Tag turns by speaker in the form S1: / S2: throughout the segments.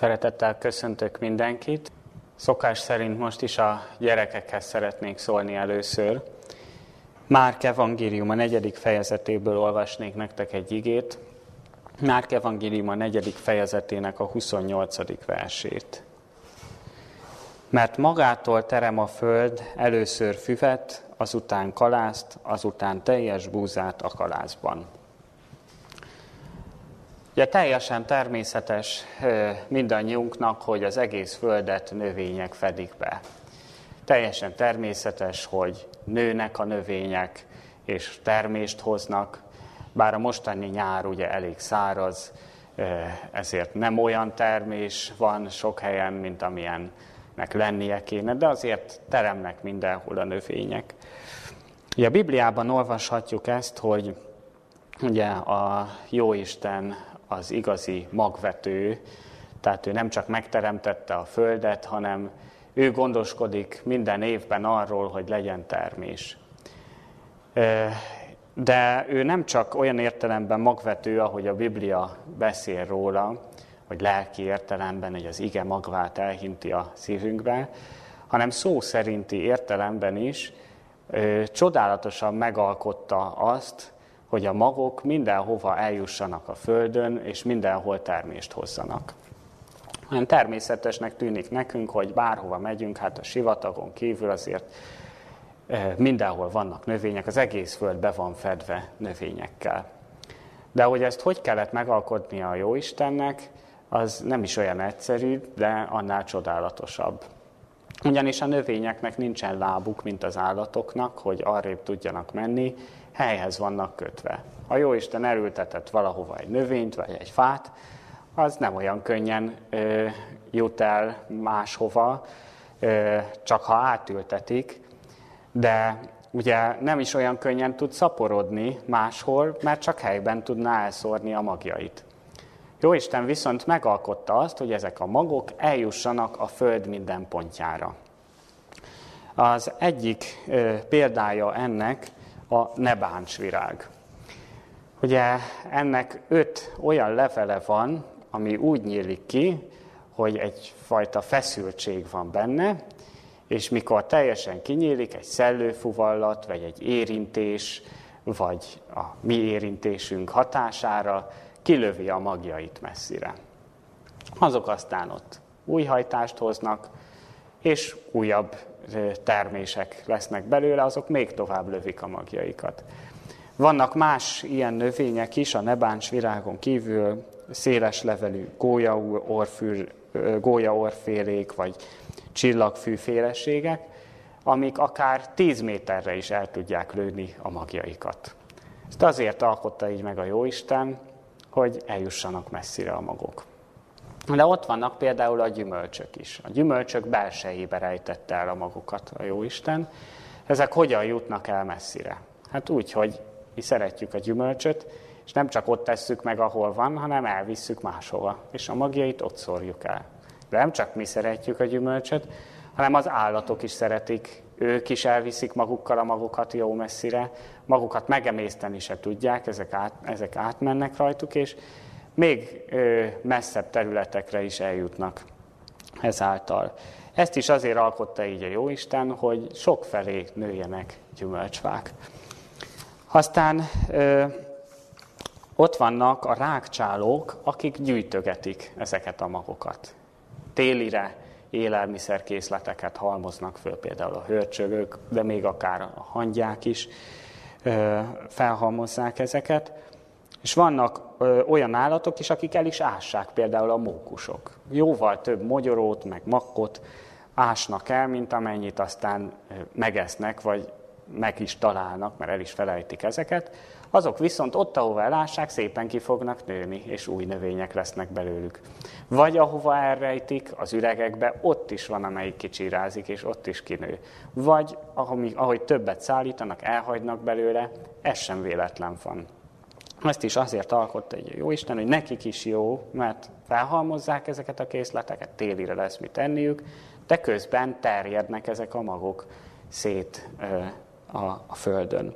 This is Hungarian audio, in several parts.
S1: Szeretettel köszöntök mindenkit. Szokás szerint most is a gyerekekhez szeretnék szólni először. Márk evangélium a negyedik fejezetéből olvasnék nektek egy igét. Márk evangélium a negyedik fejezetének a 28. versét. Mert magától terem a föld először füvet, azután kalászt, azután teljes búzát a kalászban. Ugye teljesen természetes mindannyiunknak, hogy az egész földet növények fedik be. Teljesen természetes, hogy nőnek a növények, és termést hoznak, bár a mostani nyár ugye elég száraz, ezért nem olyan termés van sok helyen, mint amilyennek lennie kéne, de azért teremnek mindenhol a növények. Ugye a Bibliában olvashatjuk ezt, hogy ugye a Jóisten az igazi magvető, tehát ő nem csak megteremtette a földet, hanem ő gondoskodik minden évben arról, hogy legyen termés. De ő nem csak olyan értelemben magvető, ahogy a Biblia beszél róla, hogy lelki értelemben, hogy az ige magvát elhinti a szívünkbe, hanem szó szerinti értelemben is csodálatosan megalkotta azt, hogy a magok mindenhova eljussanak a Földön, és mindenhol termést hozzanak. Olyan természetesnek tűnik nekünk, hogy bárhova megyünk, hát a sivatagon kívül azért e, mindenhol vannak növények, az egész Föld be van fedve növényekkel. De hogy ezt hogy kellett megalkotnia a Jóistennek, az nem is olyan egyszerű, de annál csodálatosabb. Ugyanis a növényeknek nincsen lábuk, mint az állatoknak, hogy arrébb tudjanak menni, helyhez vannak kötve. Ha jó Isten erőltetett valahova egy növényt vagy egy fát, az nem olyan könnyen ö, jut el máshova, ö, csak ha átültetik, de ugye nem is olyan könnyen tud szaporodni máshol, mert csak helyben tudná elszórni a magjait. Jó Isten viszont megalkotta azt, hogy ezek a magok eljussanak a Föld minden pontjára. Az egyik ö, példája ennek a nebáncsvirág. Ugye ennek öt olyan levele van, ami úgy nyílik ki, hogy egyfajta feszültség van benne, és mikor teljesen kinyílik, egy szellőfuvallat, vagy egy érintés, vagy a mi érintésünk hatására kilövi a magjait messzire. Azok aztán ott új hajtást hoznak, és újabb termések lesznek belőle, azok még tovább lövik a magjaikat. Vannak más ilyen növények is, a nebáns virágon kívül, széles levelű gólyaorfélék, vagy csillagfűféleségek, amik akár 10 méterre is el tudják lőni a magjaikat. Ezt azért alkotta így meg a Jóisten, hogy eljussanak messzire a magok. De ott vannak például a gyümölcsök is. A gyümölcsök belsejébe rejtette el a magukat a Jóisten. Ezek hogyan jutnak el messzire? Hát úgy, hogy mi szeretjük a gyümölcsöt, és nem csak ott tesszük meg, ahol van, hanem elvisszük máshova, és a magjait ott szórjuk el. De nem csak mi szeretjük a gyümölcsöt, hanem az állatok is szeretik, ők is elviszik magukkal a magukat jó messzire, magukat megemészteni se tudják, ezek, át, ezek átmennek rajtuk, és még messzebb területekre is eljutnak ezáltal. Ezt is azért alkotta így a Jóisten, hogy sok felé nőjenek gyümölcsfák. Aztán ö, ott vannak a rákcsálók, akik gyűjtögetik ezeket a magokat. Télire élelmiszerkészleteket halmoznak föl, például a hörcsögök, de még akár a hangyák is ö, felhalmozzák ezeket. És vannak olyan állatok is, akik el is ássák, például a mókusok. Jóval több mogyorót, meg makkot ásnak el, mint amennyit aztán megesznek, vagy meg is találnak, mert el is felejtik ezeket. Azok viszont ott, ahova elássák, szépen ki fognak nőni, és új növények lesznek belőlük. Vagy ahova elrejtik, az üregekbe, ott is van, amelyik kicsirázik, és ott is kinő. Vagy ahogy többet szállítanak, elhagynak belőle, ez sem véletlen van. Ezt is azért alkotta egy jó Isten, hogy nekik is jó, mert felhalmozzák ezeket a készleteket, télire lesz mit tenniük, de közben terjednek ezek a magok szét a, a földön.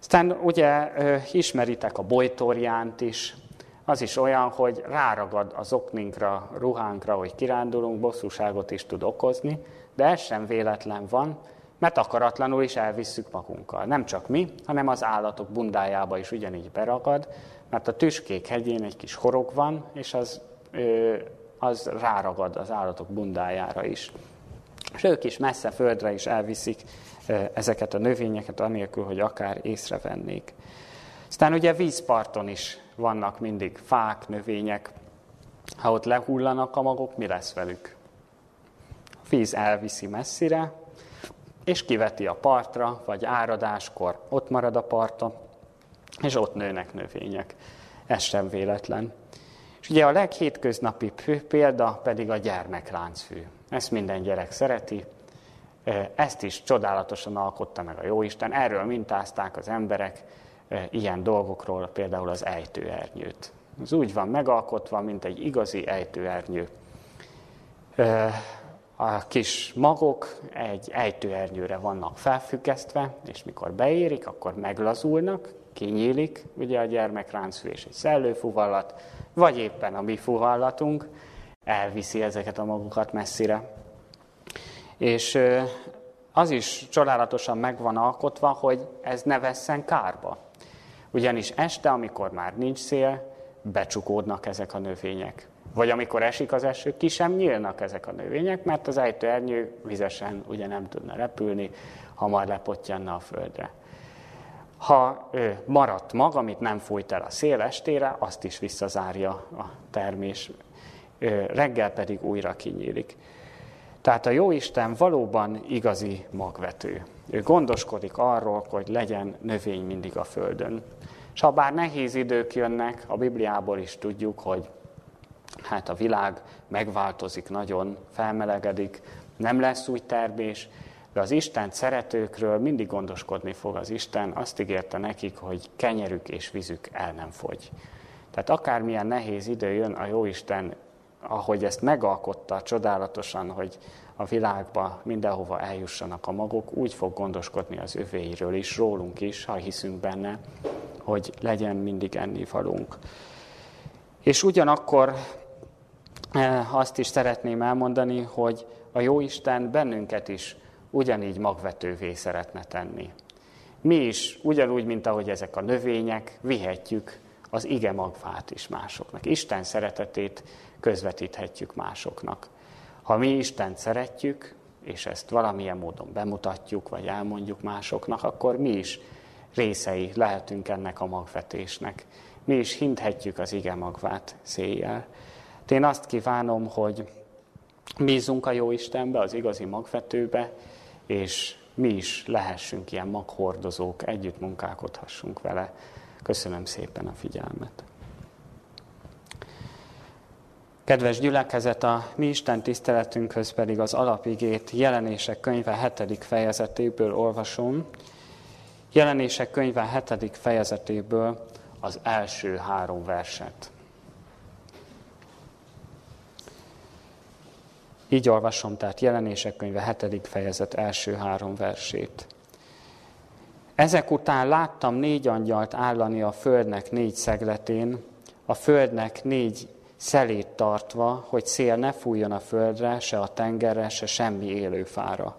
S1: Aztán ugye ismeritek a bojtorjánt is, az is olyan, hogy ráragad az okninkra, ruhánkra, hogy kirándulunk, bosszúságot is tud okozni, de ez sem véletlen van, mert akaratlanul is elvisszük magunkkal. Nem csak mi, hanem az állatok bundájába is ugyanígy beragad, mert a tüskék hegyén egy kis horog van, és az, az ráragad az állatok bundájára is. És ők is messze földre is elviszik ezeket a növényeket, anélkül, hogy akár észrevennék. Aztán ugye vízparton is vannak mindig fák, növények. Ha ott lehullanak a magok, mi lesz velük? A víz elviszi messzire, és kiveti a partra, vagy áradáskor ott marad a parta, és ott nőnek növények. Ez sem véletlen. És ugye a leghétköznapi példa pedig a gyermekláncfű. Ezt minden gyerek szereti, ezt is csodálatosan alkotta meg a Jóisten. Erről mintázták az emberek ilyen dolgokról, például az ejtőernyőt. Ez úgy van megalkotva, mint egy igazi ejtőernyő. A kis magok egy ejtőernyőre vannak felfüggesztve, és mikor beérik, akkor meglazulnak, kinyílik, ugye a gyermekráncfű és egy szellőfuvallat, vagy éppen a mi fuvallatunk elviszi ezeket a magokat messzire. És az is csodálatosan meg van alkotva, hogy ez ne vesszen kárba. Ugyanis este, amikor már nincs szél, becsukódnak ezek a növények. Vagy amikor esik az eső, ki sem nyílnak ezek a növények, mert az ejtőernyő vizesen ugye nem tudna repülni, hamar lepottyanna a földre. Ha ő maradt mag, amit nem fújt el a szél estére, azt is visszazárja a termés, reggel pedig újra kinyílik. Tehát a Jóisten valóban igazi magvető. Ő gondoskodik arról, hogy legyen növény mindig a földön. És ha bár nehéz idők jönnek, a Bibliából is tudjuk, hogy hát a világ megváltozik nagyon, felmelegedik, nem lesz új termés, de az Isten szeretőkről mindig gondoskodni fog az Isten, azt ígérte nekik, hogy kenyerük és vízük el nem fogy. Tehát akármilyen nehéz idő jön, a Jóisten ahogy ezt megalkotta csodálatosan, hogy a világba mindenhova eljussanak a magok, úgy fog gondoskodni az övéiről is, rólunk is, ha hiszünk benne, hogy legyen mindig ennivalónk. És ugyanakkor azt is szeretném elmondani, hogy a Jóisten bennünket is ugyanígy magvetővé szeretne tenni. Mi is, ugyanúgy, mint ahogy ezek a növények, vihetjük az ige magvát is másoknak. Isten szeretetét közvetíthetjük másoknak. Ha mi Isten szeretjük, és ezt valamilyen módon bemutatjuk, vagy elmondjuk másoknak, akkor mi is részei lehetünk ennek a magvetésnek. Mi is hinthetjük az ige magvát széjjel. Én azt kívánom, hogy bízunk a jó Istenbe, az igazi magvetőbe, és mi is lehessünk ilyen maghordozók, együtt munkálkodhassunk vele. Köszönöm szépen a figyelmet. Kedves gyülekezet, a mi Isten tiszteletünkhöz pedig az alapigét jelenések könyve 7. fejezetéből olvasom. Jelenések könyve 7. fejezetéből az első három verset. Így olvasom, tehát jelenések könyve 7. fejezet első három versét. Ezek után láttam négy angyalt állani a földnek négy szegletén, a földnek négy szelét tartva, hogy szél ne fújjon a földre, se a tengerre, se semmi élőfára.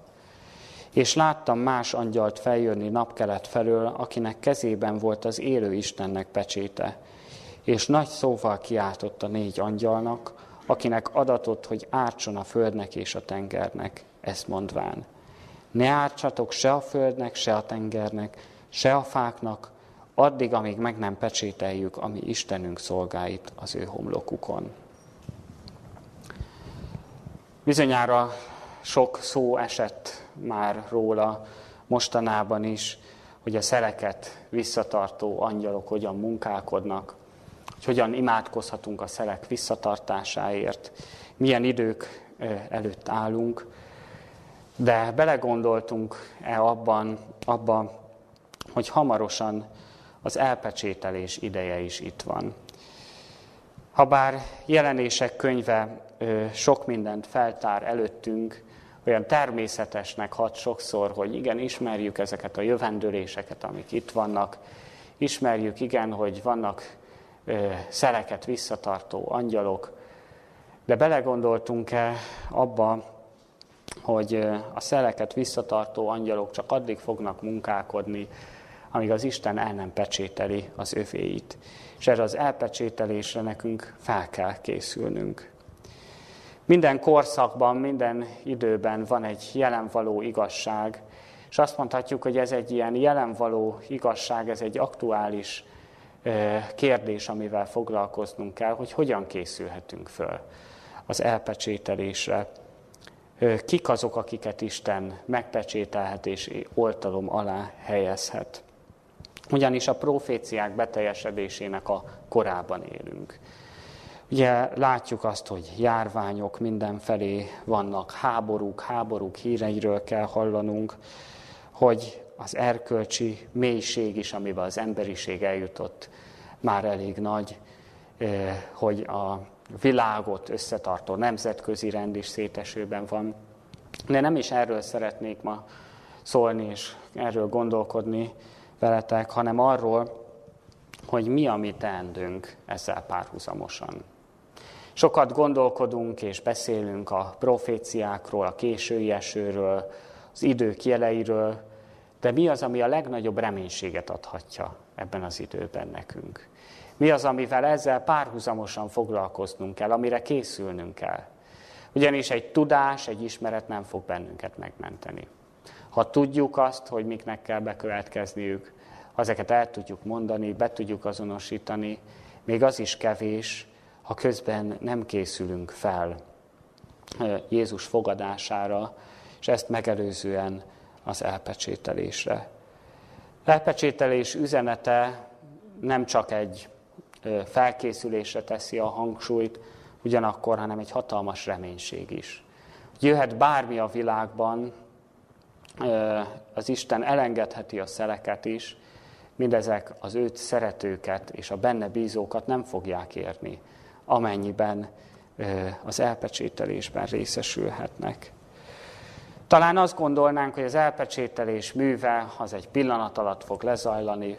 S1: És láttam más angyalt feljönni napkelet felől, akinek kezében volt az élő Istennek pecséte. És nagy szóval kiáltott a négy angyalnak, akinek adatott, hogy ártson a földnek és a tengernek, ezt mondván. Ne ártsatok se a földnek, se a tengernek, se a fáknak, addig, amíg meg nem pecsételjük a mi Istenünk szolgáit az ő homlokukon. Bizonyára sok szó esett már róla mostanában is, hogy a szeleket visszatartó angyalok hogyan munkálkodnak, hogy hogyan imádkozhatunk a szelek visszatartásáért, milyen idők előtt állunk, de belegondoltunk-e abban, abban, hogy hamarosan az elpecsételés ideje is itt van. Habár jelenések könyve sok mindent feltár előttünk, olyan természetesnek hat sokszor, hogy igen, ismerjük ezeket a jövendőléseket, amik itt vannak, ismerjük, igen, hogy vannak szeleket visszatartó angyalok, de belegondoltunk-e abba, hogy a szeleket visszatartó angyalok csak addig fognak munkálkodni, amíg az Isten el nem pecsételi az övéit. És erre az elpecsételésre nekünk fel kell készülnünk. Minden korszakban, minden időben van egy jelenvaló igazság, és azt mondhatjuk, hogy ez egy ilyen jelenvaló igazság, ez egy aktuális kérdés, amivel foglalkoznunk kell, hogy hogyan készülhetünk föl az elpecsételésre. Kik azok, akiket Isten megpecsételhet és oltalom alá helyezhet. Ugyanis a proféciák beteljesedésének a korában élünk. Ugye látjuk azt, hogy járványok mindenfelé vannak, háborúk, háborúk híreiről kell hallanunk, hogy az erkölcsi mélység is, amiben az emberiség eljutott, már elég nagy, hogy a világot összetartó nemzetközi rend is szétesőben van. De nem is erről szeretnék ma szólni és erről gondolkodni veletek, hanem arról, hogy mi a mi teendőnk ezzel párhuzamosan. Sokat gondolkodunk és beszélünk a proféciákról, a késői esőről, az idők jeleiről, de mi az, ami a legnagyobb reménységet adhatja ebben az időben nekünk? Mi az, amivel ezzel párhuzamosan foglalkoznunk kell, amire készülnünk kell? Ugyanis egy tudás, egy ismeret nem fog bennünket megmenteni. Ha tudjuk azt, hogy miknek kell bekövetkezniük, ezeket el tudjuk mondani, be tudjuk azonosítani, még az is kevés, ha közben nem készülünk fel Jézus fogadására, és ezt megelőzően az elpecsételésre. Elpecsételés üzenete nem csak egy felkészülésre teszi a hangsúlyt, ugyanakkor, hanem egy hatalmas reménység is. Jöhet bármi a világban, az Isten elengedheti a szeleket is, mindezek az őt szeretőket és a benne bízókat nem fogják érni, amennyiben az elpecsételésben részesülhetnek. Talán azt gondolnánk, hogy az elpecsételés műve az egy pillanat alatt fog lezajlani,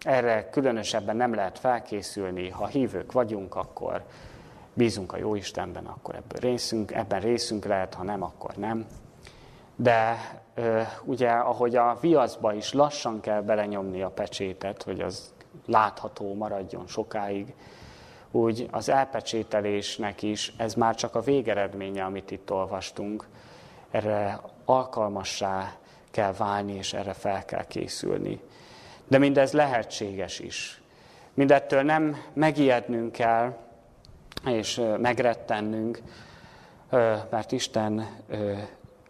S1: erre különösebben nem lehet felkészülni, ha hívők vagyunk, akkor bízunk a Jóistenben, akkor ebből részünk, ebben részünk lehet, ha nem, akkor nem. De ugye, ahogy a viaszba is lassan kell belenyomni a pecsétet, hogy az látható maradjon sokáig, úgy az elpecsételésnek is ez már csak a végeredménye, amit itt olvastunk. Erre alkalmassá kell válni, és erre fel kell készülni. De mindez lehetséges is. Mindettől nem megijednünk kell, és megrettennünk, mert Isten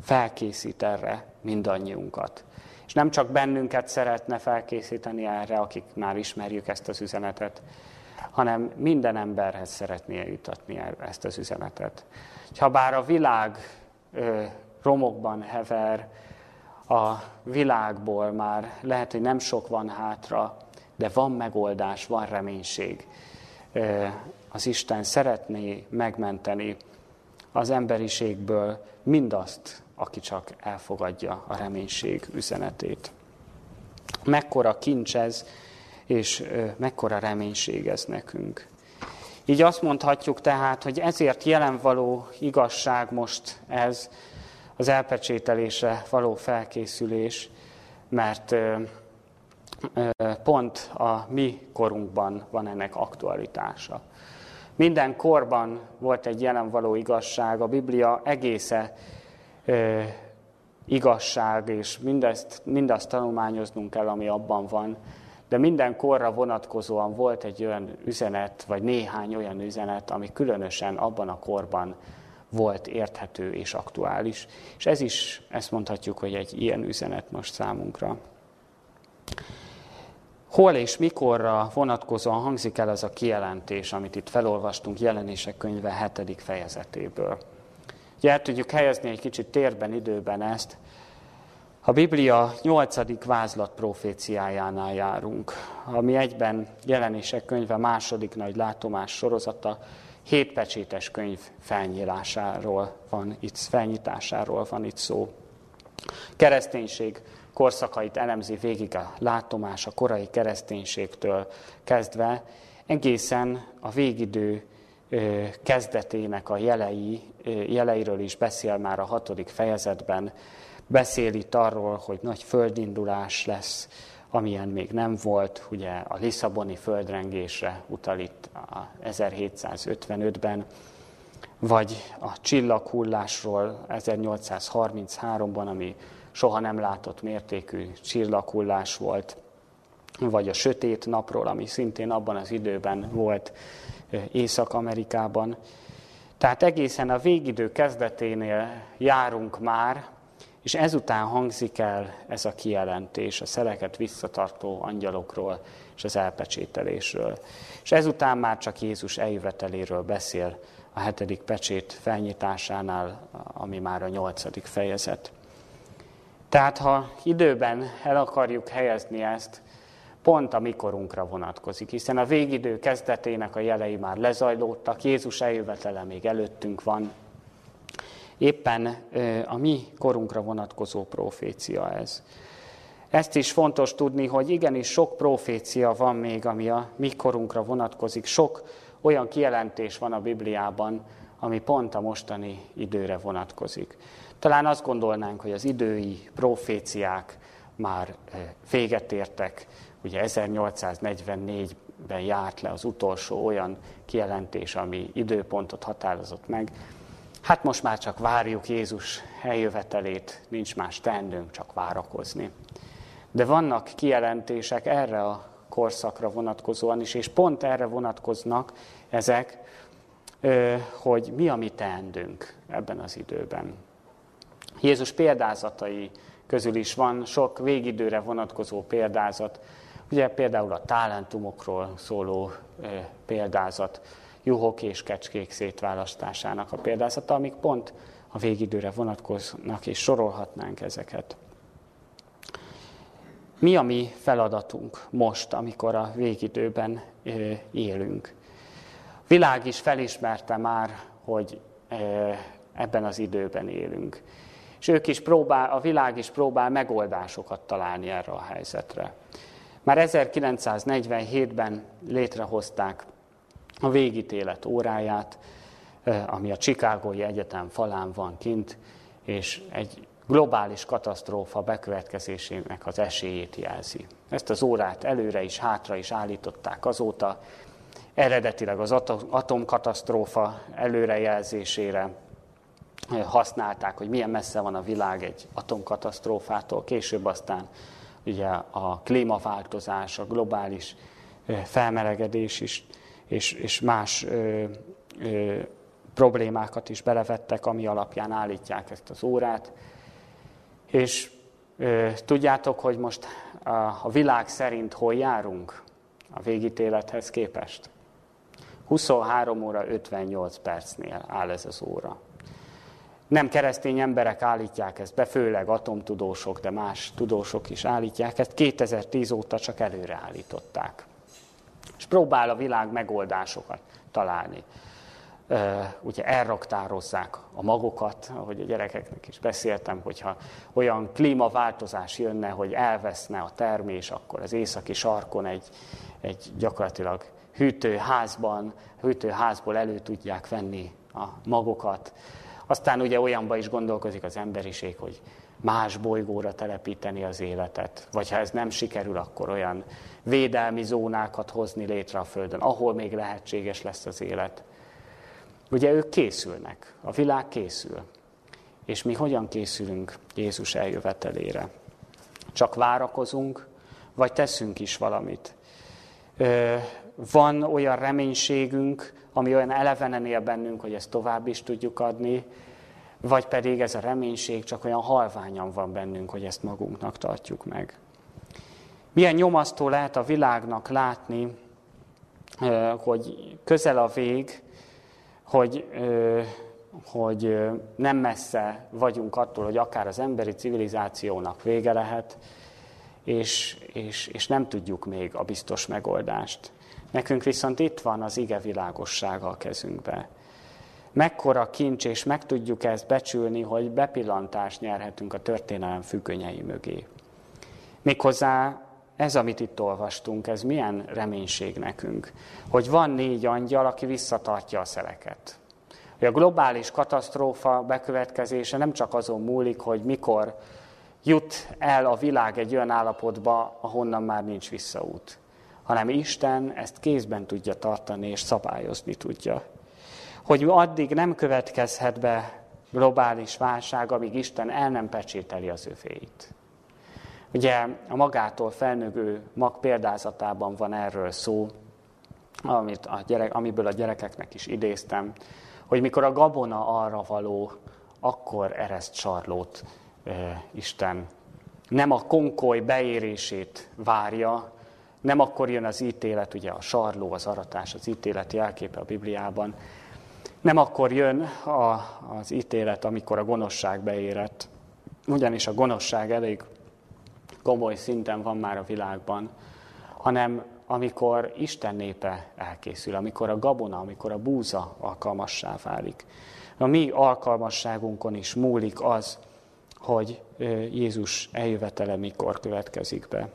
S1: felkészít erre mindannyiunkat. És nem csak bennünket szeretne felkészíteni erre, akik már ismerjük ezt az üzenetet, hanem minden emberhez szeretné jutatni ezt az üzenetet. Ha bár a világ romokban hever, a világból már lehet, hogy nem sok van hátra, de van megoldás, van reménység. Az Isten szeretné megmenteni az emberiségből mindazt, aki csak elfogadja a reménység üzenetét. Mekkora kincs ez, és mekkora reménység ez nekünk. Így azt mondhatjuk tehát, hogy ezért jelen való igazság most ez, az elpecsételésre való felkészülés, mert pont a mi korunkban van ennek aktualitása. Minden korban volt egy jelen való igazság, a Biblia egésze igazság, és mindezt, mindazt tanulmányoznunk kell, ami abban van. De minden korra vonatkozóan volt egy olyan üzenet, vagy néhány olyan üzenet, ami különösen abban a korban volt érthető és aktuális. És ez is, ezt mondhatjuk, hogy egy ilyen üzenet most számunkra. Hol és mikorra vonatkozóan hangzik el ez a kijelentés, amit itt felolvastunk jelenések könyve 7. fejezetéből. Ugye el tudjuk helyezni egy kicsit térben, időben ezt. A Biblia 8. vázlat proféciájánál járunk, ami egyben jelenések könyve második nagy látomás sorozata, hét pecsétes könyv felnyílásáról van itt, felnyitásáról van itt szó. Kereszténység korszakait elemzi végig a látomás a korai kereszténységtől kezdve, egészen a végidő kezdetének a jelei, jeleiről is beszél már a hatodik fejezetben. Beszél itt arról, hogy nagy földindulás lesz, amilyen még nem volt, ugye a Lisszaboni földrengésre utal itt a 1755-ben, vagy a csillaghullásról 1833-ban, ami soha nem látott mértékű csillaghullás volt, vagy a sötét napról, ami szintén abban az időben volt Észak-Amerikában. Tehát egészen a végidő kezdeténél járunk már, és ezután hangzik el ez a kijelentés a szeleket visszatartó angyalokról és az elpecsételésről. És ezután már csak Jézus eljöveteléről beszél a hetedik pecsét felnyitásánál, ami már a nyolcadik fejezet. Tehát ha időben el akarjuk helyezni ezt, pont a mikorunkra vonatkozik, hiszen a végidő kezdetének a jelei már lezajlódtak, Jézus eljövetele még előttünk van. Éppen a mi korunkra vonatkozó profécia ez. Ezt is fontos tudni, hogy igenis sok profécia van még, ami a mi korunkra vonatkozik. Sok olyan kijelentés van a Bibliában, ami pont a mostani időre vonatkozik. Talán azt gondolnánk, hogy az idői proféciák már véget értek, Ugye 1844-ben járt le az utolsó olyan kijelentés, ami időpontot határozott meg. Hát most már csak várjuk Jézus eljövetelét, nincs más tennünk, csak várakozni. De vannak kijelentések erre a korszakra vonatkozóan is, és pont erre vonatkoznak ezek, hogy mi a mi teendünk ebben az időben. Jézus példázatai közül is van sok végidőre vonatkozó példázat, Ugye például a talentumokról szóló példázat, juhok és kecskék szétválasztásának a példázata, amik pont a végidőre vonatkoznak, és sorolhatnánk ezeket. Mi a mi feladatunk most, amikor a végidőben élünk? Világ is felismerte már, hogy ebben az időben élünk. És ők is próbál, a világ is próbál megoldásokat találni erre a helyzetre. Már 1947-ben létrehozták a végítélet óráját, ami a Chicagói Egyetem falán van kint, és egy globális katasztrófa bekövetkezésének az esélyét jelzi. Ezt az órát előre is, hátra is állították azóta, eredetileg az atomkatasztrófa előrejelzésére használták, hogy milyen messze van a világ egy atomkatasztrófától, később aztán ugye a klímaváltozás, a globális felmelegedés is, és, és más ö, ö, problémákat is belevettek, ami alapján állítják ezt az órát. És ö, tudjátok, hogy most a, a világ szerint hol járunk a végítélethez képest? 23 óra 58 percnél áll ez az óra. Nem keresztény emberek állítják ezt be, főleg atomtudósok, de más tudósok is állítják ezt. 2010 óta csak előre állították. És próbál a világ megoldásokat találni. Ugye elraktározzák a magokat, ahogy a gyerekeknek is beszéltem, hogyha olyan klímaváltozás jönne, hogy elveszne a termés, akkor az északi sarkon egy, egy gyakorlatilag hűtőházban, hűtőházból elő tudják venni a magokat, aztán ugye olyanba is gondolkozik az emberiség, hogy más bolygóra telepíteni az életet. Vagy ha ez nem sikerül, akkor olyan védelmi zónákat hozni létre a Földön, ahol még lehetséges lesz az élet. Ugye ők készülnek, a világ készül. És mi hogyan készülünk Jézus eljövetelére? Csak várakozunk, vagy teszünk is valamit? Van olyan reménységünk, ami olyan elevenen él bennünk, hogy ezt tovább is tudjuk adni, vagy pedig ez a reménység csak olyan halványan van bennünk, hogy ezt magunknak tartjuk meg. Milyen nyomasztó lehet a világnak látni, hogy közel a vég, hogy, hogy nem messze vagyunk attól, hogy akár az emberi civilizációnak vége lehet, és, és, és nem tudjuk még a biztos megoldást. Nekünk viszont itt van az ige világossága a kezünkbe. Mekkora kincs, és meg tudjuk ezt becsülni, hogy bepillantást nyerhetünk a történelem függönyei mögé. Méghozzá ez, amit itt olvastunk, ez milyen reménység nekünk, hogy van négy angyal, aki visszatartja a szeleket. Hogy a globális katasztrófa bekövetkezése nem csak azon múlik, hogy mikor jut el a világ egy olyan állapotba, ahonnan már nincs visszaút, hanem Isten ezt kézben tudja tartani és szabályozni tudja. Hogy addig nem következhet be globális válság, amíg Isten el nem pecsételi az övéit. Ugye a magától felnőgő mag példázatában van erről szó, amit a gyerek, amiből a gyerekeknek is idéztem, hogy mikor a gabona arra való, akkor ereszt sarlót e, Isten. Nem a konkoly beérését várja, nem akkor jön az ítélet, ugye a sarló, az aratás, az ítélet jelképe a Bibliában, nem akkor jön a, az ítélet, amikor a gonoszság beérett, ugyanis a gonoszság elég komoly szinten van már a világban, hanem amikor Isten népe elkészül, amikor a gabona, amikor a búza alkalmassá válik. A mi alkalmasságunkon is múlik az, hogy Jézus eljövetele mikor következik be.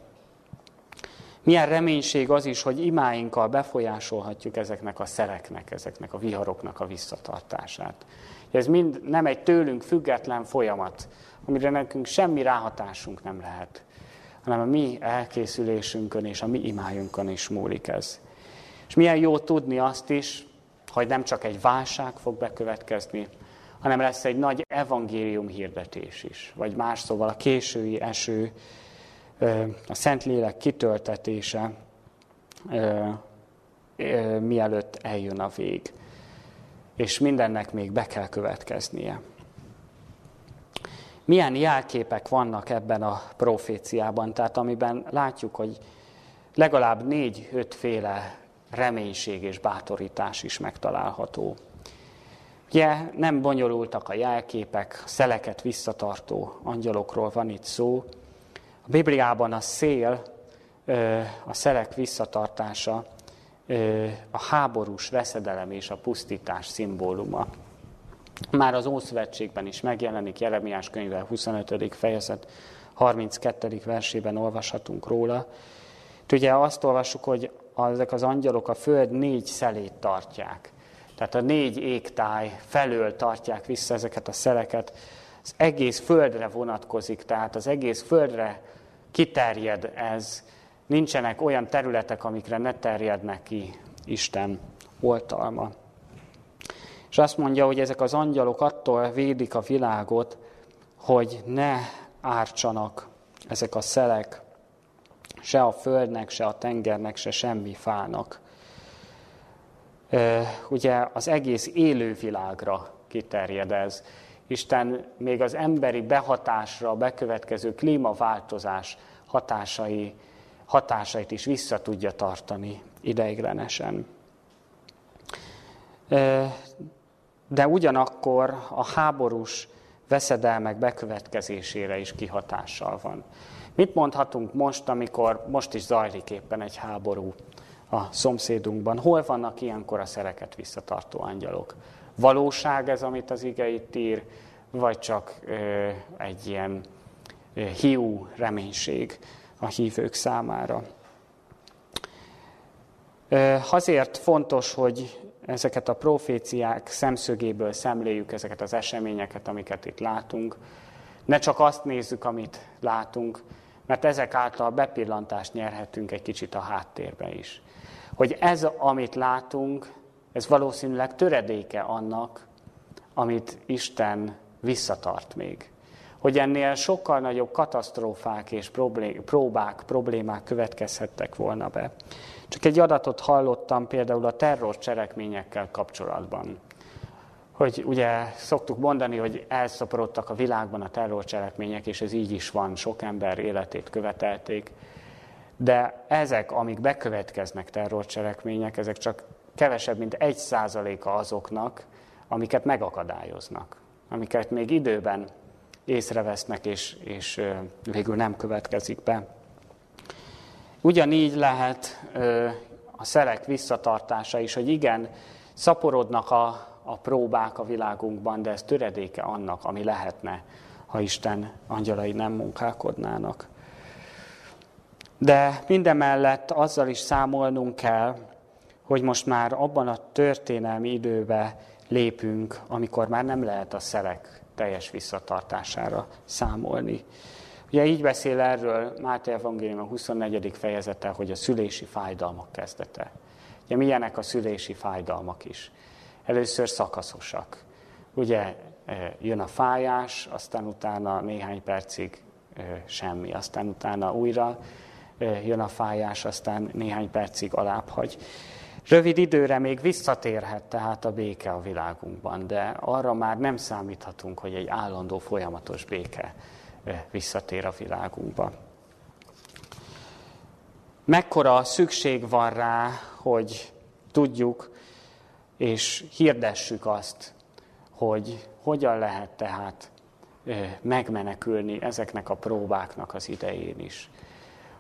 S1: Milyen reménység az is, hogy imáinkkal befolyásolhatjuk ezeknek a szereknek, ezeknek a viharoknak a visszatartását. Ez mind nem egy tőlünk független folyamat, amire nekünk semmi ráhatásunk nem lehet, hanem a mi elkészülésünkön és a mi imájunkon is múlik ez. És milyen jó tudni azt is, hogy nem csak egy válság fog bekövetkezni, hanem lesz egy nagy evangélium hirdetés is, vagy más szóval a késői eső, a Szentlélek kitöltetése, mielőtt eljön a vég. És mindennek még be kell következnie. Milyen jelképek vannak ebben a proféciában, tehát amiben látjuk, hogy legalább négy-öt féle reménység és bátorítás is megtalálható. Ugye nem bonyolultak a jelképek, szeleket visszatartó angyalokról van itt szó, a Bibliában a szél, a szelek visszatartása a háborús veszedelem és a pusztítás szimbóluma. Már az Ószövetségben is megjelenik, Jeremiás könyve 25. fejezet 32. versében olvashatunk róla. Itt ugye azt olvassuk, hogy ezek az angyalok a föld négy szelét tartják. Tehát a négy égtáj felől tartják vissza ezeket a szeleket. Az egész földre vonatkozik, tehát az egész földre kiterjed ez, nincsenek olyan területek, amikre ne terjednek ki Isten oltalma. És azt mondja, hogy ezek az angyalok attól védik a világot, hogy ne ártsanak ezek a szelek se a földnek, se a tengernek, se semmi fának. Ugye az egész élővilágra kiterjed ez. Isten még az emberi behatásra bekövetkező klímaváltozás hatásai, hatásait is vissza tudja tartani ideiglenesen. De ugyanakkor a háborús veszedelmek bekövetkezésére is kihatással van. Mit mondhatunk most, amikor most is zajlik éppen egy háború a szomszédunkban? Hol vannak ilyenkor a szereket visszatartó angyalok? Valóság ez, amit az ige itt ír, vagy csak egy ilyen hiú reménység a hívők számára. Azért fontos, hogy ezeket a proféciák szemszögéből szemléljük ezeket az eseményeket, amiket itt látunk. Ne csak azt nézzük, amit látunk, mert ezek által bepillantást nyerhetünk egy kicsit a háttérbe is. Hogy ez, amit látunk, ez valószínűleg töredéke annak, amit Isten visszatart még. Hogy ennél sokkal nagyobb katasztrófák és próbák, problémák következhettek volna be. Csak egy adatot hallottam például a terrorcselekményekkel kapcsolatban. Hogy ugye szoktuk mondani, hogy elszaporodtak a világban a terrorcselekmények, és ez így is van, sok ember életét követelték. De ezek, amik bekövetkeznek terrorcselekmények, ezek csak kevesebb, mint egy százaléka azoknak, amiket megakadályoznak, amiket még időben észrevesznek, és, és végül nem következik be. Ugyanígy lehet a szelek visszatartása is, hogy igen, szaporodnak a, a próbák a világunkban, de ez töredéke annak, ami lehetne, ha Isten angyalai nem munkálkodnának. De mindemellett azzal is számolnunk kell, hogy most már abban a történelmi időbe lépünk, amikor már nem lehet a szelek teljes visszatartására számolni. Ugye így beszél erről Máté Evangélium a 24. fejezete, hogy a szülési fájdalmak kezdete. Ugye milyenek a szülési fájdalmak is? Először szakaszosak. Ugye e, jön a fájás, aztán utána néhány percig e, semmi, aztán utána újra e, jön a fájás, aztán néhány percig alábbhagy. Rövid időre még visszatérhet tehát a béke a világunkban, de arra már nem számíthatunk, hogy egy állandó, folyamatos béke visszatér a világunkba. Mekkora szükség van rá, hogy tudjuk és hirdessük azt, hogy hogyan lehet tehát megmenekülni ezeknek a próbáknak az idején is.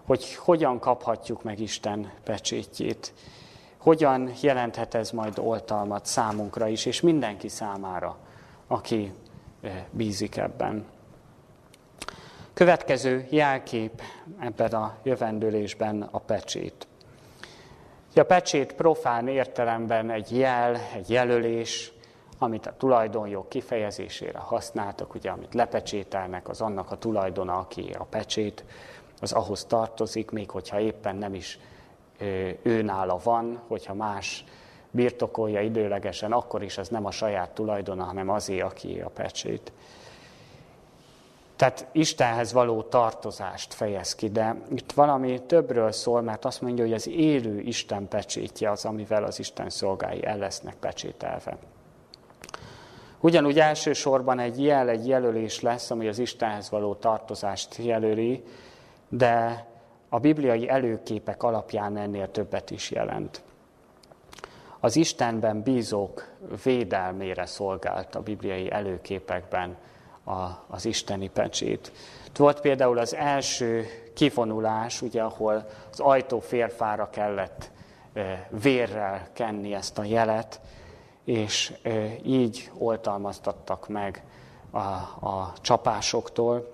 S1: Hogy hogyan kaphatjuk meg Isten pecsétjét, hogyan jelenthet ez majd oltalmat számunkra is, és mindenki számára, aki bízik ebben. Következő jelkép ebben a jövendőlésben a pecsét. A pecsét profán értelemben egy jel, egy jelölés, amit a tulajdonjog kifejezésére használtak, ugye amit lepecsételnek, az annak a tulajdona, aki a pecsét, az ahhoz tartozik, még hogyha éppen nem is őnála van, hogyha más birtokolja időlegesen, akkor is az nem a saját tulajdona, hanem azé, aki a pecsét. Tehát Istenhez való tartozást fejez ki, de itt valami többről szól, mert azt mondja, hogy az élő Isten pecsétje az, amivel az Isten szolgái el lesznek pecsételve. Ugyanúgy elsősorban egy jel, egy jelölés lesz, ami az Istenhez való tartozást jelöli, de a bibliai előképek alapján ennél többet is jelent. Az Istenben bízók védelmére szolgált a bibliai előképekben a, az isteni pecsét. Volt például az első kivonulás, ugye, ahol az ajtó férfára kellett vérrel kenni ezt a jelet, és így oltalmaztattak meg a, a csapásoktól.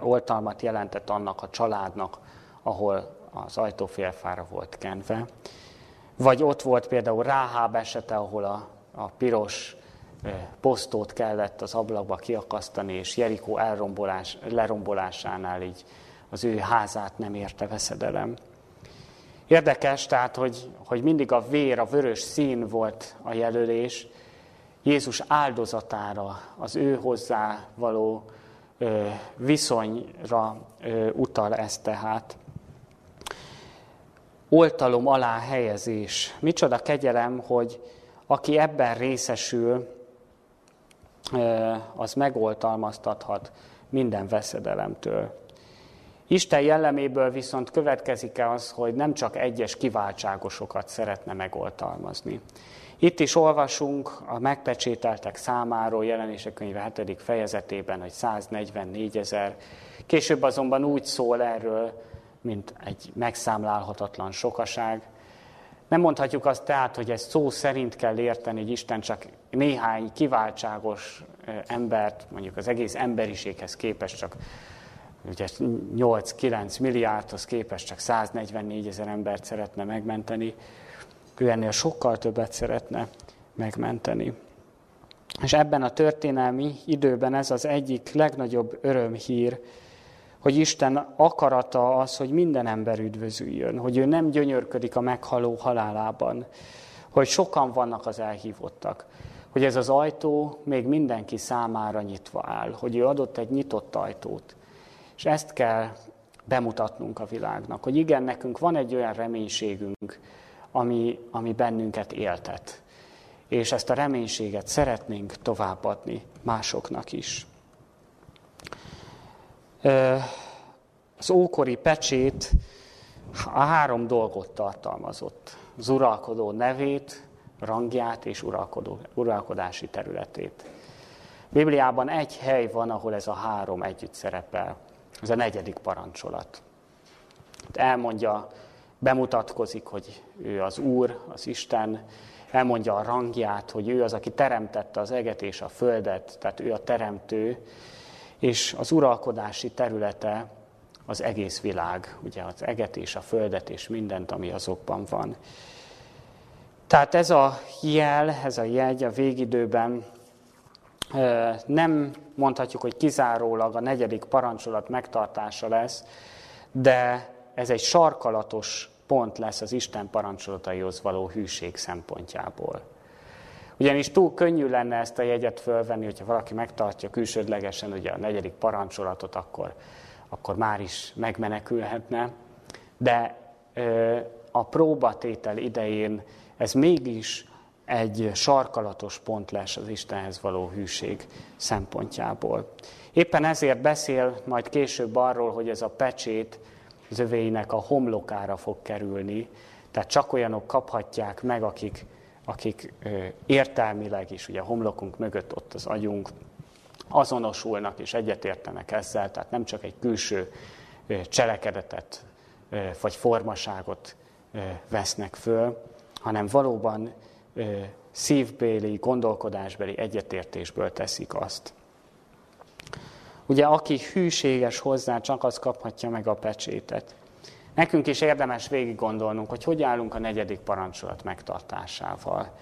S1: Oltalmat jelentett annak a családnak, ahol az ajtófélfára volt kenve. Vagy ott volt például Ráháb esete, ahol a, a piros posztót kellett az ablakba kiakasztani, és Jerikó elrombolás, lerombolásánál így az ő házát nem érte veszedelem. Érdekes tehát, hogy, hogy mindig a vér, a vörös szín volt a jelölés, Jézus áldozatára, az ő hozzá való viszonyra utal ez tehát. Oltalom alá helyezés. Micsoda kegyelem, hogy aki ebben részesül, az megoltalmaztathat minden veszedelemtől. Isten jelleméből viszont következik-e az, hogy nem csak egyes kiváltságosokat szeretne megoltalmazni. Itt is olvasunk a megpecsételtek számáról jelenések könyve 7. fejezetében, hogy 144 ezer. Később azonban úgy szól erről, mint egy megszámlálhatatlan sokaság. Nem mondhatjuk azt tehát, hogy ezt szó szerint kell érteni, hogy Isten csak néhány kiváltságos embert, mondjuk az egész emberiséghez képest csak ugye 8-9 milliárdhoz képest csak 144 ezer embert szeretne megmenteni, ő ennél sokkal többet szeretne megmenteni. És ebben a történelmi időben ez az egyik legnagyobb örömhír, hogy Isten akarata az, hogy minden ember üdvözüljön, hogy ő nem gyönyörködik a meghaló halálában, hogy sokan vannak az elhívottak, hogy ez az ajtó még mindenki számára nyitva áll, hogy ő adott egy nyitott ajtót. És ezt kell bemutatnunk a világnak, hogy igen, nekünk van egy olyan reménységünk, ami, ami bennünket éltet. És ezt a reménységet szeretnénk továbbadni másoknak is. Az ókori pecsét a három dolgot tartalmazott. Az uralkodó nevét, rangját és uralkodó, uralkodási területét. Bibliában egy hely van, ahol ez a három együtt szerepel. Ez a negyedik parancsolat. Elmondja, bemutatkozik, hogy ő az Úr, az Isten, elmondja a rangját, hogy ő az, aki teremtette az eget és a földet, tehát ő a teremtő, és az uralkodási területe az egész világ, ugye az eget és a földet és mindent, ami azokban van. Tehát ez a jel, ez a jegy a végidőben nem mondhatjuk, hogy kizárólag a negyedik parancsolat megtartása lesz, de ez egy sarkalatos pont lesz az Isten parancsolataihoz való hűség szempontjából. Ugyanis túl könnyű lenne ezt a jegyet fölvenni, hogyha valaki megtartja külsődlegesen ugye a negyedik parancsolatot, akkor, akkor már is megmenekülhetne. De ö, a próbatétel idején ez mégis egy sarkalatos pont lesz az Istenhez való hűség szempontjából. Éppen ezért beszél majd később arról, hogy ez a pecsét az övéinek a homlokára fog kerülni, tehát csak olyanok kaphatják meg, akik, akik értelmileg is, ugye a homlokunk mögött ott az agyunk, azonosulnak és egyetértenek ezzel, tehát nem csak egy külső cselekedetet vagy formaságot vesznek föl, hanem valóban szívbéli, gondolkodásbeli egyetértésből teszik azt. Ugye aki hűséges hozzá, csak az kaphatja meg a pecsétet. Nekünk is érdemes végig gondolnunk, hogy hogy állunk a negyedik parancsolat megtartásával.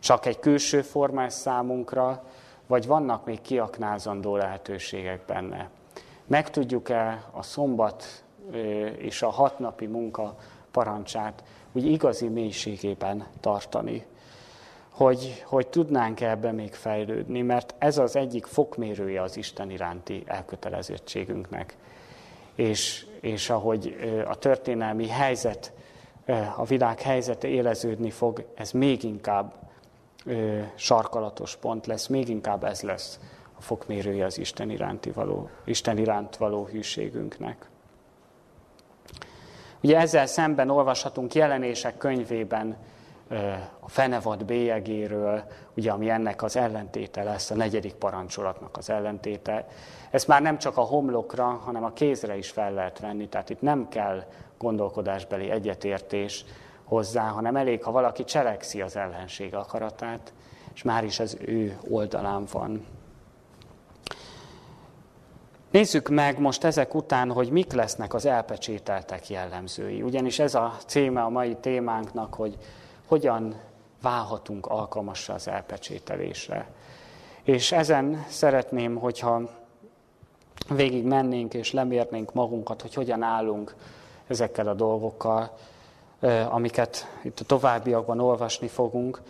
S1: Csak egy külső formás számunkra, vagy vannak még kiaknázandó lehetőségek benne. Meg tudjuk-e a szombat és a hatnapi munka parancsát úgy igazi mélységében tartani. Hogy, hogy tudnánk ebben még fejlődni, mert ez az egyik fokmérője az Isten iránti elkötelezettségünknek. És, és ahogy a történelmi helyzet, a világ helyzete éleződni fog, ez még inkább sarkalatos pont lesz, még inkább ez lesz a fokmérője az Isten, iránti való, Isten iránt való hűségünknek. Ugye ezzel szemben olvashatunk jelenések könyvében a fenevad bélyegéről, ugye, ami ennek az ellentéte lesz, a negyedik parancsolatnak az ellentéte. Ezt már nem csak a homlokra, hanem a kézre is fel lehet venni, tehát itt nem kell gondolkodásbeli egyetértés hozzá, hanem elég, ha valaki cselekszi az ellenség akaratát, és már is az ő oldalán van. Nézzük meg most ezek után, hogy mik lesznek az elpecsételtek jellemzői. Ugyanis ez a címe a mai témánknak, hogy hogyan válhatunk alkalmassá az elpecsételésre. És ezen szeretném, hogyha végig mennénk és lemérnénk magunkat, hogy hogyan állunk ezekkel a dolgokkal, amiket itt a továbbiakban olvasni fogunk.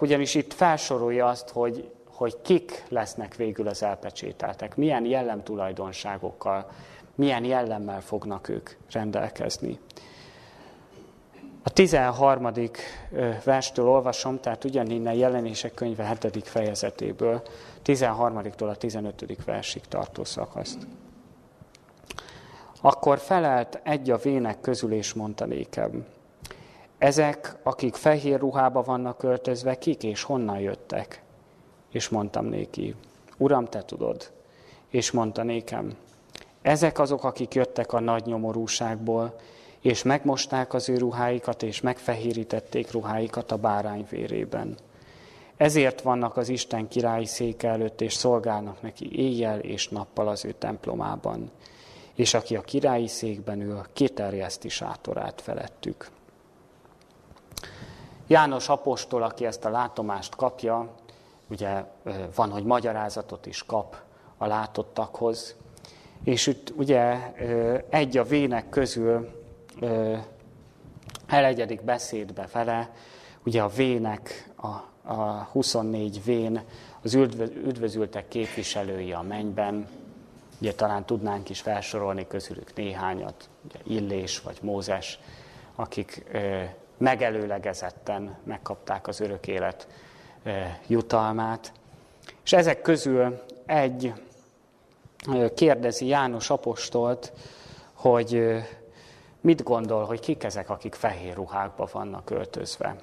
S1: Ugyanis itt felsorolja azt, hogy hogy kik lesznek végül az elpecsételtek, milyen jellemtulajdonságokkal, milyen jellemmel fognak ők rendelkezni. A 13. verstől olvasom, tehát ugyaninnen jelenések könyve 7. fejezetéből, 13-tól a 15. versig tartó szakaszt. Akkor felelt egy a vének közül, és mondta nékem, ezek, akik fehér ruhába vannak költözve, kik és honnan jöttek? És mondtam néki, Uram, te tudod. És mondta nékem, ezek azok, akik jöttek a nagy nyomorúságból, és megmosták az ő ruháikat, és megfehérítették ruháikat a bárány vérében. Ezért vannak az Isten királyi széke előtt, és szolgálnak neki éjjel és nappal az ő templomában. És aki a királyi székben ül, kiterjeszti sátorát felettük. János apostol, aki ezt a látomást kapja, ugye van, hogy magyarázatot is kap a látottakhoz, és itt ugye egy a vének közül elegyedik beszédbe vele, ugye a vének, a, a 24 vén, az üdvözültek képviselői a mennyben, ugye talán tudnánk is felsorolni közülük néhányat, ugye Illés vagy Mózes, akik megelőlegezetten megkapták az örök élet jutalmát. És ezek közül egy kérdezi János apostolt, hogy mit gondol, hogy kik ezek, akik fehér ruhákba vannak öltözve.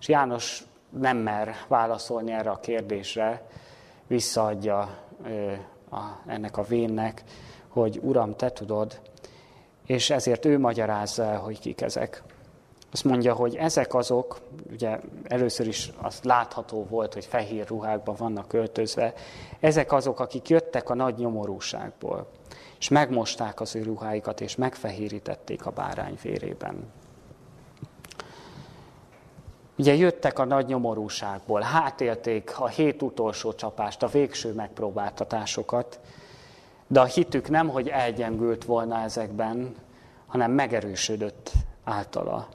S1: És János nem mer válaszolni erre a kérdésre, visszaadja a, ennek a vénnek, hogy Uram, te tudod, és ezért ő magyarázza hogy kik ezek. azt mondja, hogy ezek azok, ugye először is az látható volt, hogy fehér ruhákban vannak öltözve, ezek azok, akik jöttek a nagy nyomorúságból, és megmosták az ő ruháikat, és megfehérítették a bárány vérében. Ugye jöttek a nagy nyomorúságból, hátélték a hét utolsó csapást, a végső megpróbáltatásokat, de a hitük nem, hogy elgyengült volna ezekben, hanem megerősödött általa.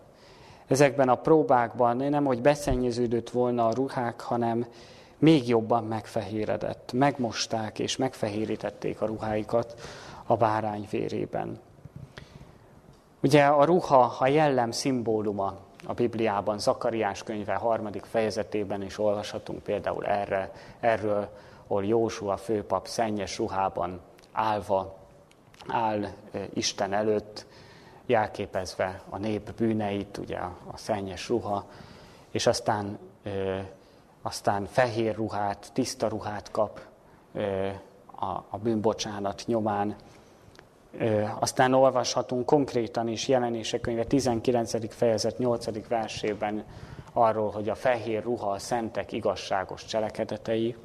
S1: Ezekben a próbákban nem, hogy beszennyeződött volna a ruhák, hanem még jobban megfehéredett. Megmosták és megfehérítették a ruháikat a bárány vérében. Ugye a ruha a jellem szimbóluma a Bibliában, Zakariás könyve harmadik fejezetében is olvashatunk például erre, erről, ahol Józsua főpap szennyes ruhában állva áll Isten előtt, jelképezve a nép bűneit, ugye a szennyes ruha, és aztán, aztán fehér ruhát, tiszta ruhát kap a, bűnbocsánat nyomán, aztán olvashatunk konkrétan is jelenések könyve 19. fejezet 8. versében arról, hogy a fehér ruha a szentek igazságos cselekedetei.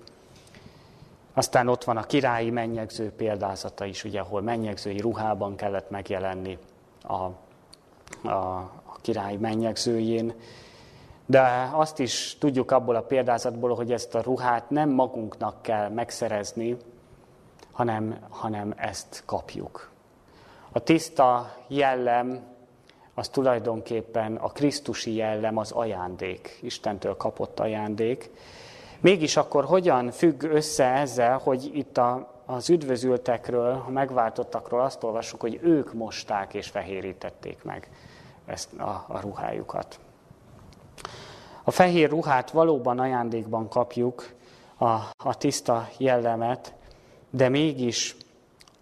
S1: Aztán ott van a királyi mennyegző példázata is, ugye, ahol mennyegzői ruhában kellett megjelenni a, a, a király mennyegzőjén. De azt is tudjuk abból a példázatból, hogy ezt a ruhát nem magunknak kell megszerezni, hanem, hanem ezt kapjuk. A tiszta jellem az tulajdonképpen a Krisztusi jellem, az ajándék, Istentől kapott ajándék. Mégis akkor hogyan függ össze ezzel, hogy itt a, az üdvözültekről, a megváltottakról azt olvassuk, hogy ők mosták és fehérítették meg ezt a, a ruhájukat. A fehér ruhát valóban ajándékban kapjuk, a, a tiszta jellemet, de mégis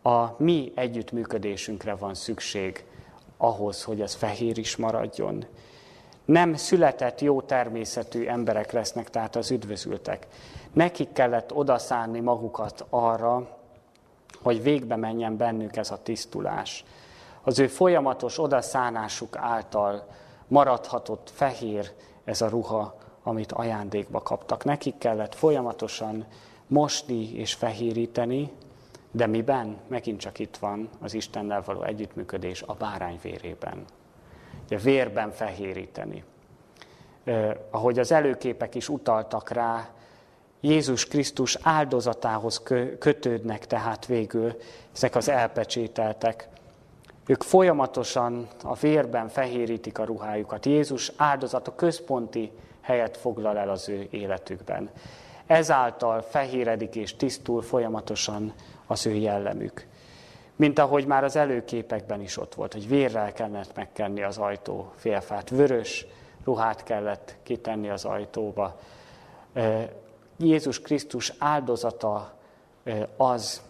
S1: a mi együttműködésünkre van szükség ahhoz, hogy ez fehér is maradjon. Nem született jó természetű emberek lesznek, tehát az üdvözültek. Nekik kellett odaszánni magukat arra, hogy végbe menjen bennük ez a tisztulás. Az ő folyamatos odaszánásuk által maradhatott fehér ez a ruha, amit ajándékba kaptak. Nekik kellett folyamatosan mosni és fehéríteni, de miben? Megint csak itt van az Istennel való együttműködés a bárány vérében. Ugye vérben fehéríteni. Eh, ahogy az előképek is utaltak rá, Jézus Krisztus áldozatához kötődnek tehát végül ezek az elpecsételtek. Ők folyamatosan a vérben fehérítik a ruhájukat. Jézus áldozata központi helyet foglal el az ő életükben. Ezáltal fehéredik és tisztul folyamatosan az ő jellemük. Mint ahogy már az előképekben is ott volt, hogy vérrel kellett megkenni az ajtó félfát, vörös ruhát kellett kitenni az ajtóba. Jézus Krisztus áldozata az,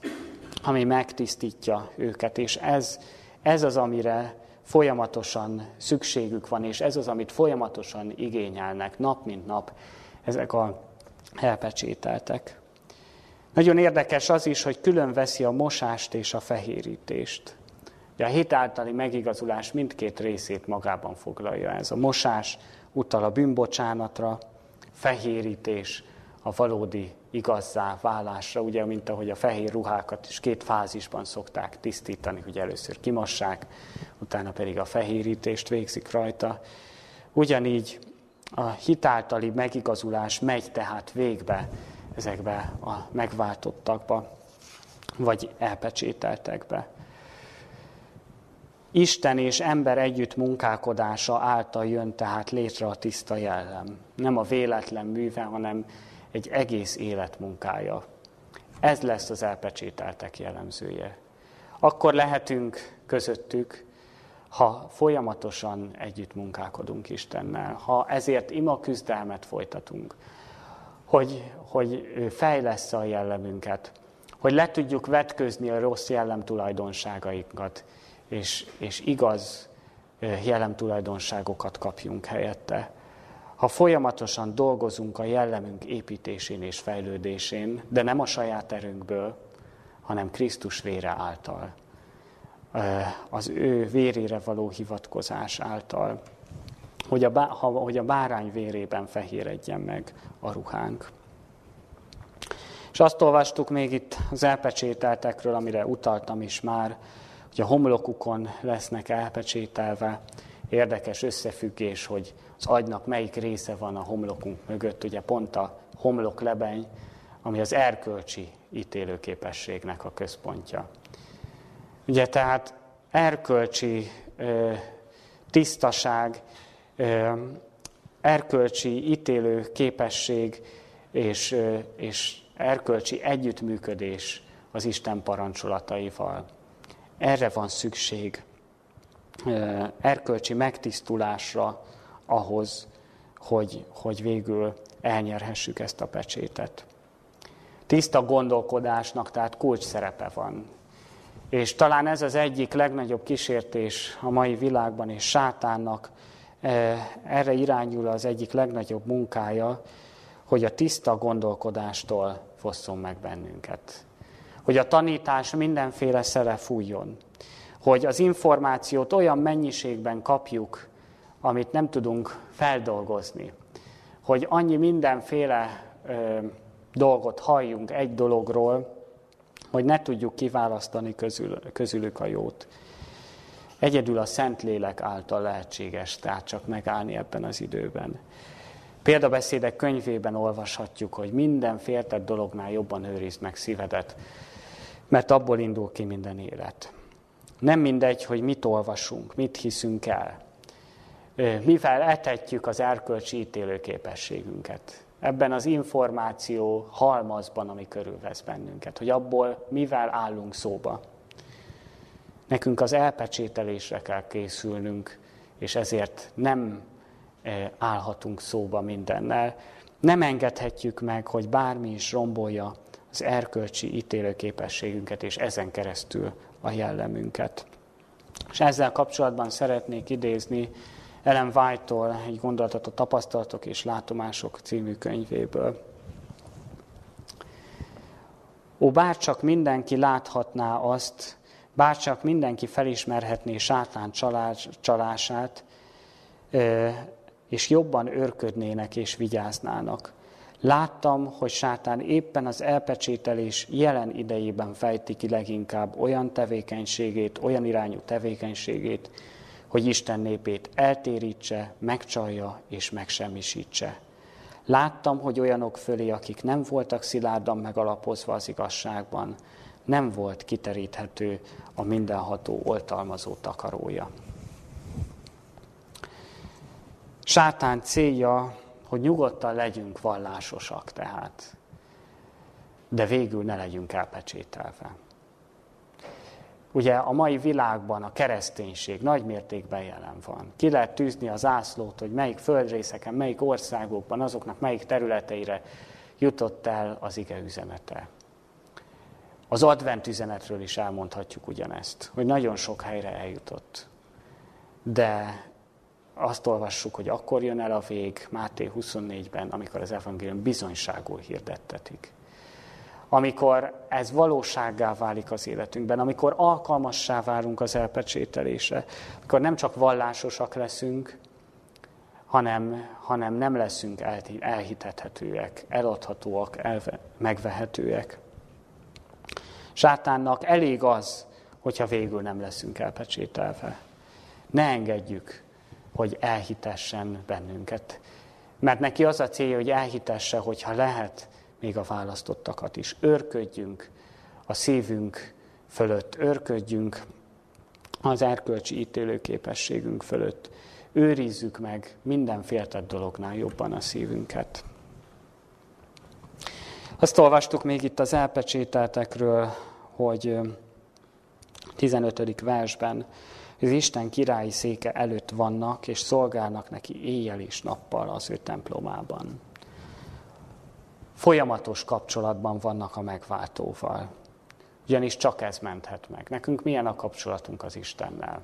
S1: ami megtisztítja őket, és ez, ez az, amire folyamatosan szükségük van, és ez az, amit folyamatosan igényelnek nap mint nap ezek a elpecsételtek. Nagyon érdekes az is, hogy külön veszi a mosást és a fehérítést. a hitáltali megigazulás mindkét részét magában foglalja ez. A mosás utal a bűnbocsánatra, fehérítés a valódi igazzá válásra, ugye, mint ahogy a fehér ruhákat is két fázisban szokták tisztítani, hogy először kimossák, utána pedig a fehérítést végzik rajta. Ugyanígy a hitáltali megigazulás megy tehát végbe ezekbe a megváltottakba, vagy elpecsételtekbe. Isten és ember együtt munkálkodása által jön tehát létre a tiszta jellem. Nem a véletlen műve, hanem egy egész élet munkája. Ez lesz az elpecsételtek jellemzője. Akkor lehetünk közöttük, ha folyamatosan együtt munkálkodunk Istennel, ha ezért ima küzdelmet folytatunk, hogy, hogy fejlesz a jellemünket, hogy le tudjuk vetközni a rossz jellem tulajdonságainkat, és, és igaz jellem tulajdonságokat kapjunk helyette. Ha folyamatosan dolgozunk a jellemünk építésén és fejlődésén, de nem a saját erőnkből, hanem Krisztus vére által, az ő vérére való hivatkozás által, hogy a, bá, hogy a bárány vérében fehéredjen meg a ruhánk. És azt olvastuk még itt az elpecsételtekről, amire utaltam is már, hogy a homlokukon lesznek elpecsételve. Érdekes összefüggés, hogy az agynak melyik része van a homlokunk mögött, ugye pont a homloklebeny, ami az erkölcsi ítélőképességnek a központja. Ugye tehát erkölcsi tisztaság, erkölcsi ítélő képesség és, és erkölcsi együttműködés az Isten parancsolataival. Erre van szükség, erkölcsi megtisztulásra ahhoz, hogy, hogy végül elnyerhessük ezt a pecsétet. Tiszta gondolkodásnak tehát kulcs szerepe van. És talán ez az egyik legnagyobb kísértés a mai világban, és sátánnak erre irányul az egyik legnagyobb munkája, hogy a tiszta gondolkodástól fosszon meg bennünket. Hogy a tanítás mindenféle szere fújjon. Hogy az információt olyan mennyiségben kapjuk, amit nem tudunk feldolgozni. Hogy annyi mindenféle ö, dolgot halljunk egy dologról, hogy ne tudjuk kiválasztani közül, közülük a jót. Egyedül a Szentlélek által lehetséges, tehát csak megállni ebben az időben. Példabeszédek könyvében olvashatjuk, hogy minden féltett dolognál jobban őrizd meg szívedet, mert abból indul ki minden élet. Nem mindegy, hogy mit olvasunk, mit hiszünk el, mivel etetjük az erkölcsi ítélőképességünket. Ebben az információ halmazban, ami körülvesz bennünket, hogy abból mivel állunk szóba. Nekünk az elpecsételésre kell készülnünk, és ezért nem állhatunk szóba mindennel. Nem engedhetjük meg, hogy bármi is rombolja az erkölcsi ítélőképességünket, és ezen keresztül a jellemünket. És ezzel kapcsolatban szeretnék idézni Ellen White-tól egy gondolatot a Tapasztalatok és Látomások című könyvéből. Ó, bárcsak mindenki láthatná azt, bárcsak mindenki felismerhetné sátán csalását, eh, és jobban örködnének és vigyáznának. Láttam, hogy sátán éppen az elpecsételés jelen idejében fejti ki leginkább olyan tevékenységét, olyan irányú tevékenységét, hogy Isten népét eltérítse, megcsalja és megsemmisítse. Láttam, hogy olyanok fölé, akik nem voltak szilárdan megalapozva az igazságban, nem volt kiteríthető a mindenható oltalmazó takarója. Sátán célja, hogy nyugodtan legyünk vallásosak tehát, de végül ne legyünk elpecsételve. Ugye a mai világban a kereszténység nagy mértékben jelen van. Ki lehet tűzni az ászlót, hogy melyik földrészeken, melyik országokban, azoknak melyik területeire jutott el az ige üzenete. Az advent üzenetről is elmondhatjuk ugyanezt, hogy nagyon sok helyre eljutott. De azt olvassuk, hogy akkor jön el a vég Máté 24-ben, amikor az evangélium bizonyságul hirdettetik. Amikor ez valósággá válik az életünkben, amikor alkalmassá válunk az elpecsételésre, amikor nem csak vallásosak leszünk, hanem, hanem nem leszünk elhitethetőek, eladhatóak, elve, megvehetőek. Sátánnak elég az, hogyha végül nem leszünk elpecsételve. Ne engedjük, hogy elhitessen bennünket. Mert neki az a célja, hogy elhitesse, hogyha lehet, még a választottakat is. Örködjünk a szívünk fölött, örködjünk az erkölcsi ítélőképességünk fölött. Őrizzük meg minden féltett dolognál jobban a szívünket. Azt olvastuk még itt az elpecsételtekről, hogy 15. versben, az Isten királyi széke előtt vannak, és szolgálnak neki éjjel és nappal az ő templomában. Folyamatos kapcsolatban vannak a megváltóval. Ugyanis csak ez menthet meg. Nekünk milyen a kapcsolatunk az Istennel?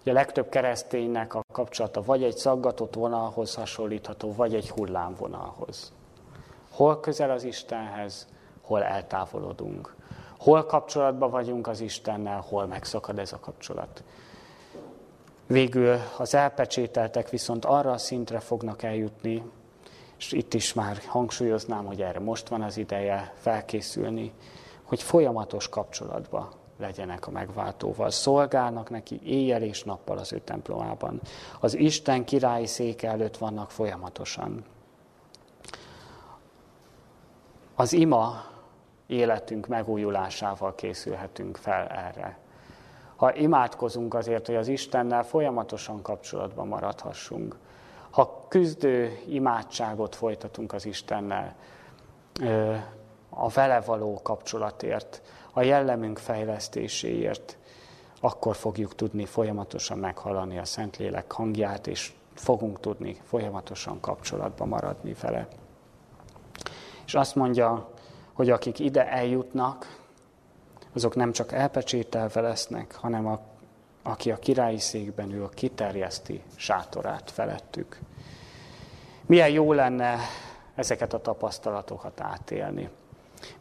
S1: Ugye a legtöbb kereszténynek a kapcsolata vagy egy szaggatott vonalhoz hasonlítható, vagy egy hullámvonalhoz. Hol közel az Istenhez, hol eltávolodunk. Hol kapcsolatban vagyunk az Istennel, hol megszakad ez a kapcsolat. Végül az elpecsételtek viszont arra a szintre fognak eljutni, és itt is már hangsúlyoznám, hogy erre most van az ideje felkészülni, hogy folyamatos kapcsolatba legyenek a megváltóval. Szolgálnak neki éjjel és nappal az ő templomában. Az Isten királyi széke előtt vannak folyamatosan. Az ima életünk megújulásával készülhetünk fel erre. Ha imádkozunk azért, hogy az Istennel folyamatosan kapcsolatban maradhassunk, ha küzdő imádságot folytatunk az Istennel, a vele való kapcsolatért, a jellemünk fejlesztéséért, akkor fogjuk tudni folyamatosan meghalani a Szentlélek hangját, és fogunk tudni folyamatosan kapcsolatban maradni vele. És azt mondja, hogy akik ide eljutnak, azok nem csak elpecsételve lesznek, hanem a, aki a királyi székben ül, kiterjeszti sátorát felettük. Milyen jó lenne ezeket a tapasztalatokat átélni.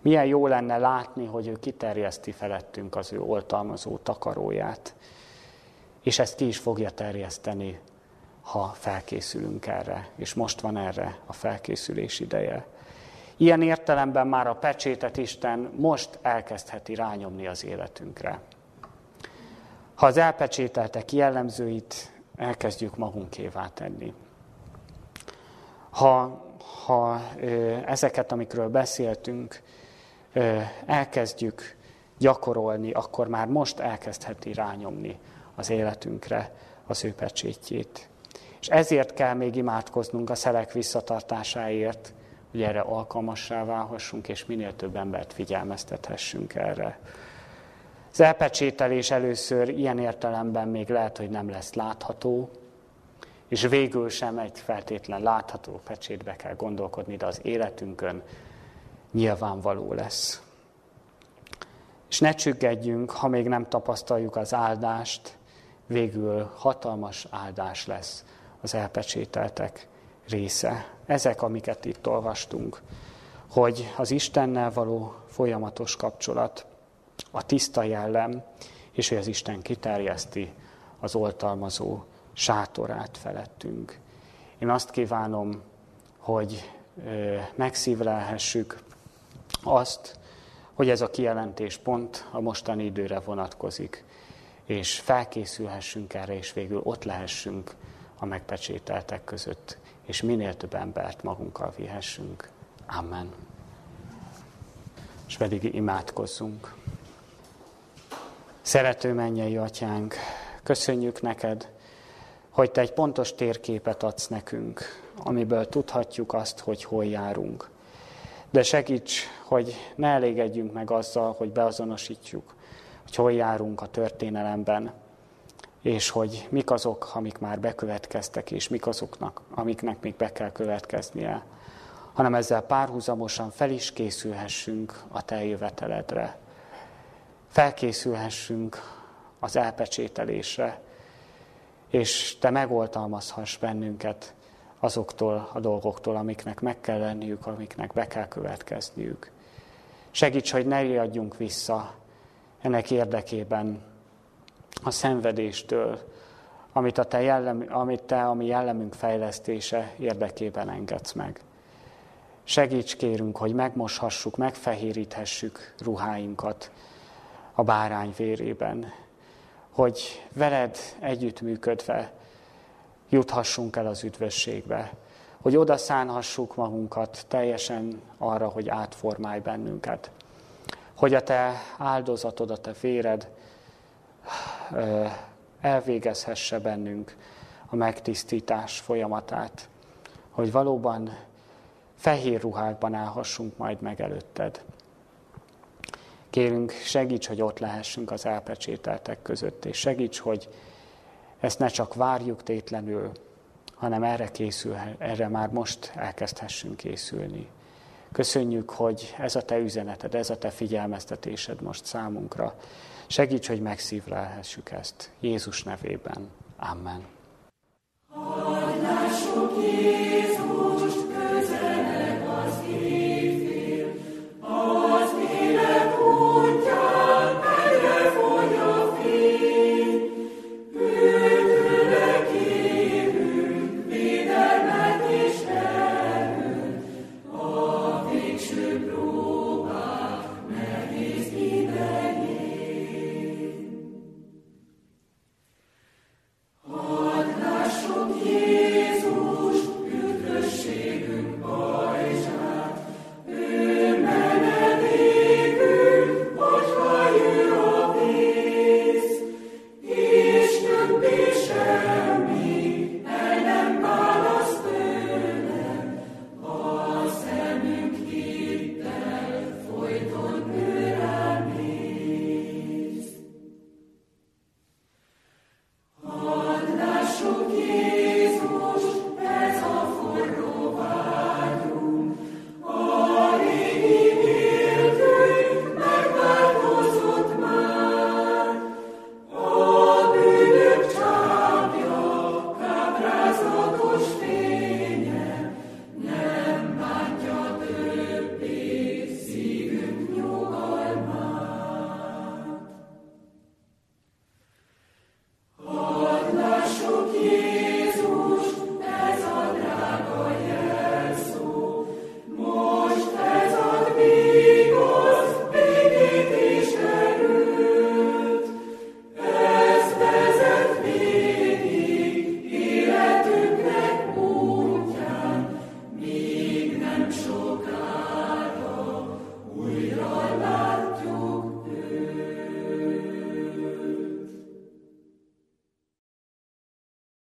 S1: Milyen jó lenne látni, hogy ő kiterjeszti felettünk az ő oltalmazó takaróját, és ezt ki is fogja terjeszteni, ha felkészülünk erre, és most van erre a felkészülés ideje. Ilyen értelemben már a pecsétet Isten most elkezdheti rányomni az életünkre. Ha az elpecsételtek jellemzőit elkezdjük magunkévá tenni. Ha, ha ezeket, amikről beszéltünk, elkezdjük gyakorolni, akkor már most elkezdheti rányomni az életünkre az ő pecsétjét. És ezért kell még imádkoznunk a szelek visszatartásáért, hogy erre alkalmassá válhassunk, és minél több embert figyelmeztethessünk erre. Az elpecsételés először ilyen értelemben még lehet, hogy nem lesz látható, és végül sem egy feltétlen látható pecsétbe kell gondolkodni, de az életünkön nyilvánvaló lesz. És ne csüggedjünk, ha még nem tapasztaljuk az áldást, végül hatalmas áldás lesz az elpecsételtek része. Ezek, amiket itt olvastunk, hogy az Istennel való folyamatos kapcsolat, a tiszta jellem, és hogy az Isten kiterjeszti az oltalmazó sátorát felettünk. Én azt kívánom, hogy megszívlelhessük azt, hogy ez a kijelentés pont a mostani időre vonatkozik, és felkészülhessünk erre, és végül ott lehessünk a megpecsételtek között, és minél több embert magunkkal vihessünk. Amen. És pedig imádkozzunk. Szerető mennyei atyánk, köszönjük neked, hogy te egy pontos térképet adsz nekünk, amiből tudhatjuk azt, hogy hol járunk. De segíts, hogy ne elégedjünk meg azzal, hogy beazonosítjuk, hogy hol járunk a történelemben, és hogy mik azok, amik már bekövetkeztek, és mik azoknak, amiknek még be kell következnie, hanem ezzel párhuzamosan fel is készülhessünk a te jöveteledre. Felkészülhessünk az elpecsételésre, és te megoltalmazhass bennünket azoktól a dolgoktól, amiknek meg kell lenniük, amiknek be kell következniük. Segíts, hogy ne riadjunk vissza ennek érdekében a szenvedéstől, amit, a te jellem, amit te a mi jellemünk fejlesztése érdekében engedsz meg. Segíts kérünk, hogy megmoshassuk, megfehéríthessük ruháinkat a bárány vérében, hogy veled együttműködve juthassunk el az üdvösségbe, hogy oda szánhassuk magunkat teljesen arra, hogy átformálj bennünket, hogy a te áldozatod, a te véred elvégezhesse bennünk a megtisztítás folyamatát, hogy valóban fehér ruhákban állhassunk majd meg előtted. Kérünk, segíts, hogy ott lehessünk az elpecsételtek között, és segíts, hogy ezt ne csak várjuk tétlenül, hanem erre készül, erre már most elkezdhessünk készülni. Köszönjük, hogy ez a te üzeneted, ez a te figyelmeztetésed most számunkra. Segíts, hogy megszívlelhessük ezt. Jézus nevében. Amen. Jézus!